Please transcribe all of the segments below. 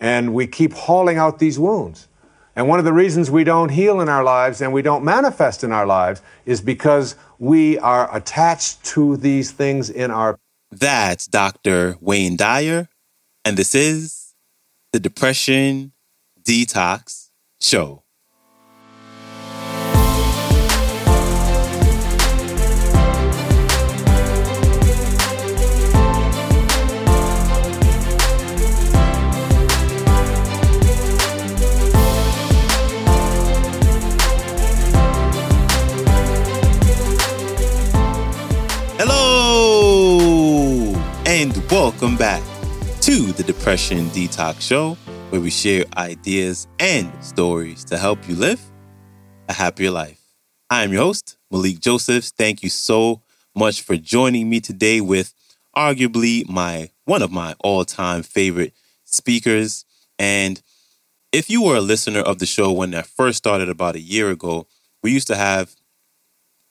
and we keep hauling out these wounds. And one of the reasons we don't heal in our lives and we don't manifest in our lives is because we are attached to these things in our. That's Dr. Wayne Dyer, and this is the Depression Detox Show. Welcome back to the Depression Detox Show, where we share ideas and stories to help you live a happier life. I am your host, Malikee Josephs. Thank you so much for joining me today with arguably my one of my all-time favorite speakers. And if you were a listener of the show when I first started about a year ago, we used to have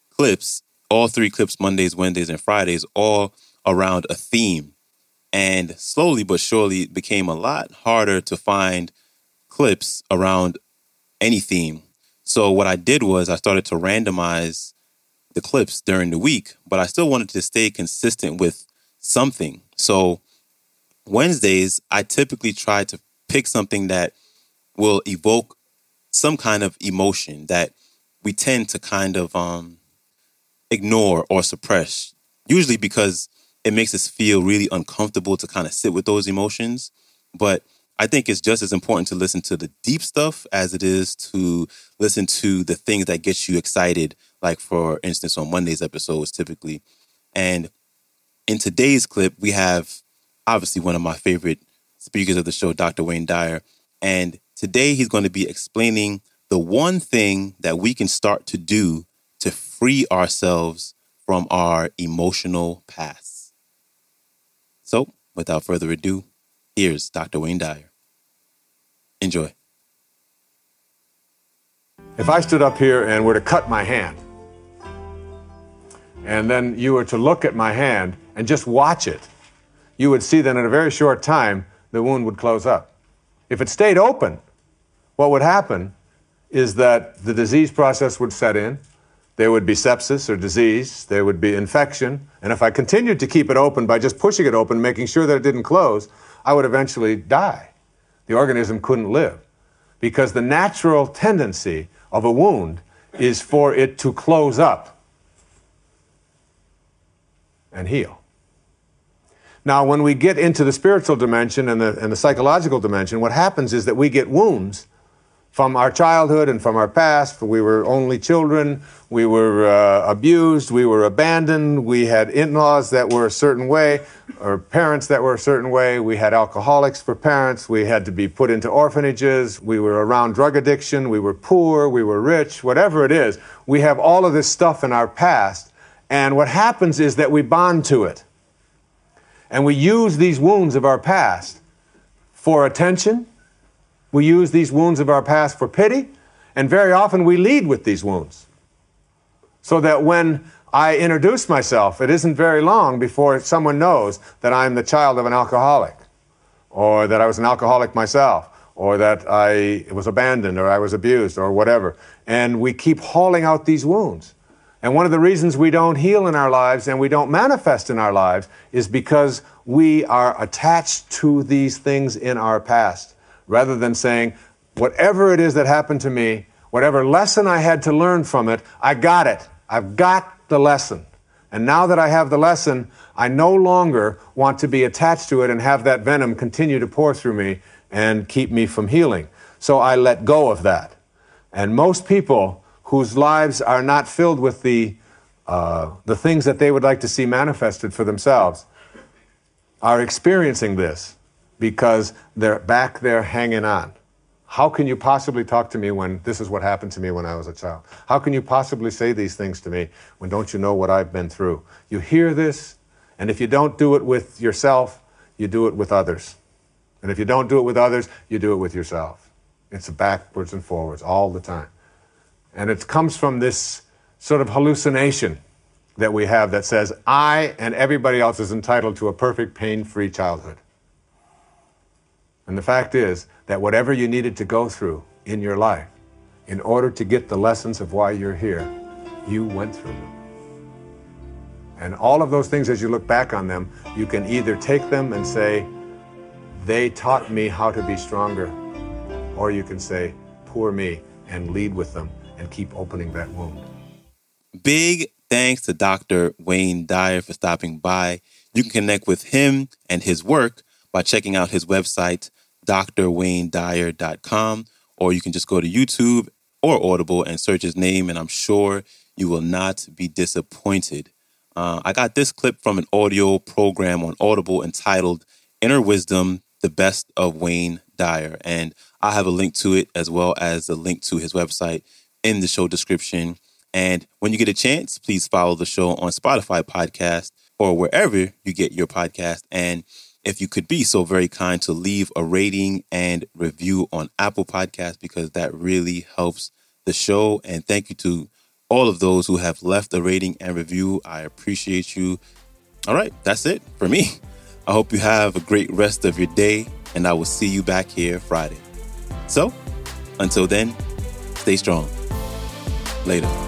clips all three clips Mondays, Wednesdays, and Fridays, all around a theme. And slowly but surely, it became a lot harder to find clips around any theme. So, what I did was I started to randomize the clips during the week, but I still wanted to stay consistent with something. So, Wednesdays, I typically try to pick something that will evoke some kind of emotion that we tend to kind of um, ignore or suppress, usually because it makes us feel really uncomfortable to kind of sit with those emotions. But I think it's just as important to listen to the deep stuff as it is to listen to the things that get you excited, like for instance on Monday's episodes typically. And in today's clip, we have obviously one of my favorite speakers of the show, Dr. Wayne Dyer. And today he's going to be explaining the one thing that we can start to do to free ourselves from our emotional past. So, without further ado, here's Dr. Wayne Dyer. Enjoy. If I stood up here and were to cut my hand, and then you were to look at my hand and just watch it, you would see that in a very short time, the wound would close up. If it stayed open, what would happen is that the disease process would set in, there would be sepsis or disease, there would be infection, and if I continued to keep it open by just pushing it open, making sure that it didn't close, I would eventually die. The organism couldn't live because the natural tendency of a wound is for it to close up and heal. Now, when we get into the spiritual dimension and the, and the psychological dimension, what happens is that we get wounds from our childhood and from our past. We were only children. We were uh, abused. We were abandoned. We had in laws that were a certain way, or parents that were a certain way. We had alcoholics for parents. We had to be put into orphanages. We were around drug addiction. We were poor. We were rich. Whatever it is, we have all of this stuff in our past. And what happens is that we bond to it. And we use these wounds of our past for attention we use these wounds of our past for pity, and very often we lead with these wounds. So that when I introduce myself, it isn't very long before someone knows that I'm the child of an alcoholic, or that I was an alcoholic myself, or that I was abandoned, or I was abused, or whatever. And we keep hauling out these wounds. And one of the reasons we don't heal in our lives and we don't manifest in our lives is because we are attached to these things in our past rather than saying, whatever it is that happened to me, whatever lesson I had to learn from it, I got it. I've got the lesson. And now that I have the lesson, I no longer want to be attached to it and have that venom continue to pour through me and keep me from healing. So I let go of that. And most people whose lives are not filled with the, uh, the things that they would like to see manifested for themselves are experiencing this because they're back there hanging on. How can you possibly talk to me when this is what happened to me when I was a child? How can you possibly say these things to me when don't you know what I've been through? You hear this, and if you don't do it with yourself, you do it with others. And if you don't do it with others, you do it with yourself. It's backwards and forwards all the time. And it comes from this sort of hallucination that we have that says, I and everybody else is entitled to a perfect pain free childhood. And the fact is that whatever you needed to go through in your life in order to get the lessons of why you're here, you went through them. And all of those things, as you look back on them, you can either take them and say, they taught me how to be stronger, or you can say, poor me, and lead with them and keep opening that wound. Big thanks to Dr. Wayne Dyer for stopping by. You can connect with him and his work by checking out his website, drwaynedyer.com, or you can just go to YouTube or Audible and search his name, and I'm sure you will not be disappointed. Uh, I got this clip from an audio program on Audible entitled Inner Wisdom The Best of Wayne Dyer. And I have a link to it as well as a link to his website in the show description. And when you get a chance, please follow the show on Spotify podcast or wherever you get your podcast. And if you could be so very kind to leave a rating and review on Apple Podcast because that really helps the show. And thank you to all of those who have left a rating and review. I appreciate you. All right, that's it for me. I hope you have a great rest of your day, and I will see you back here Friday. So, until then, stay strong. Later.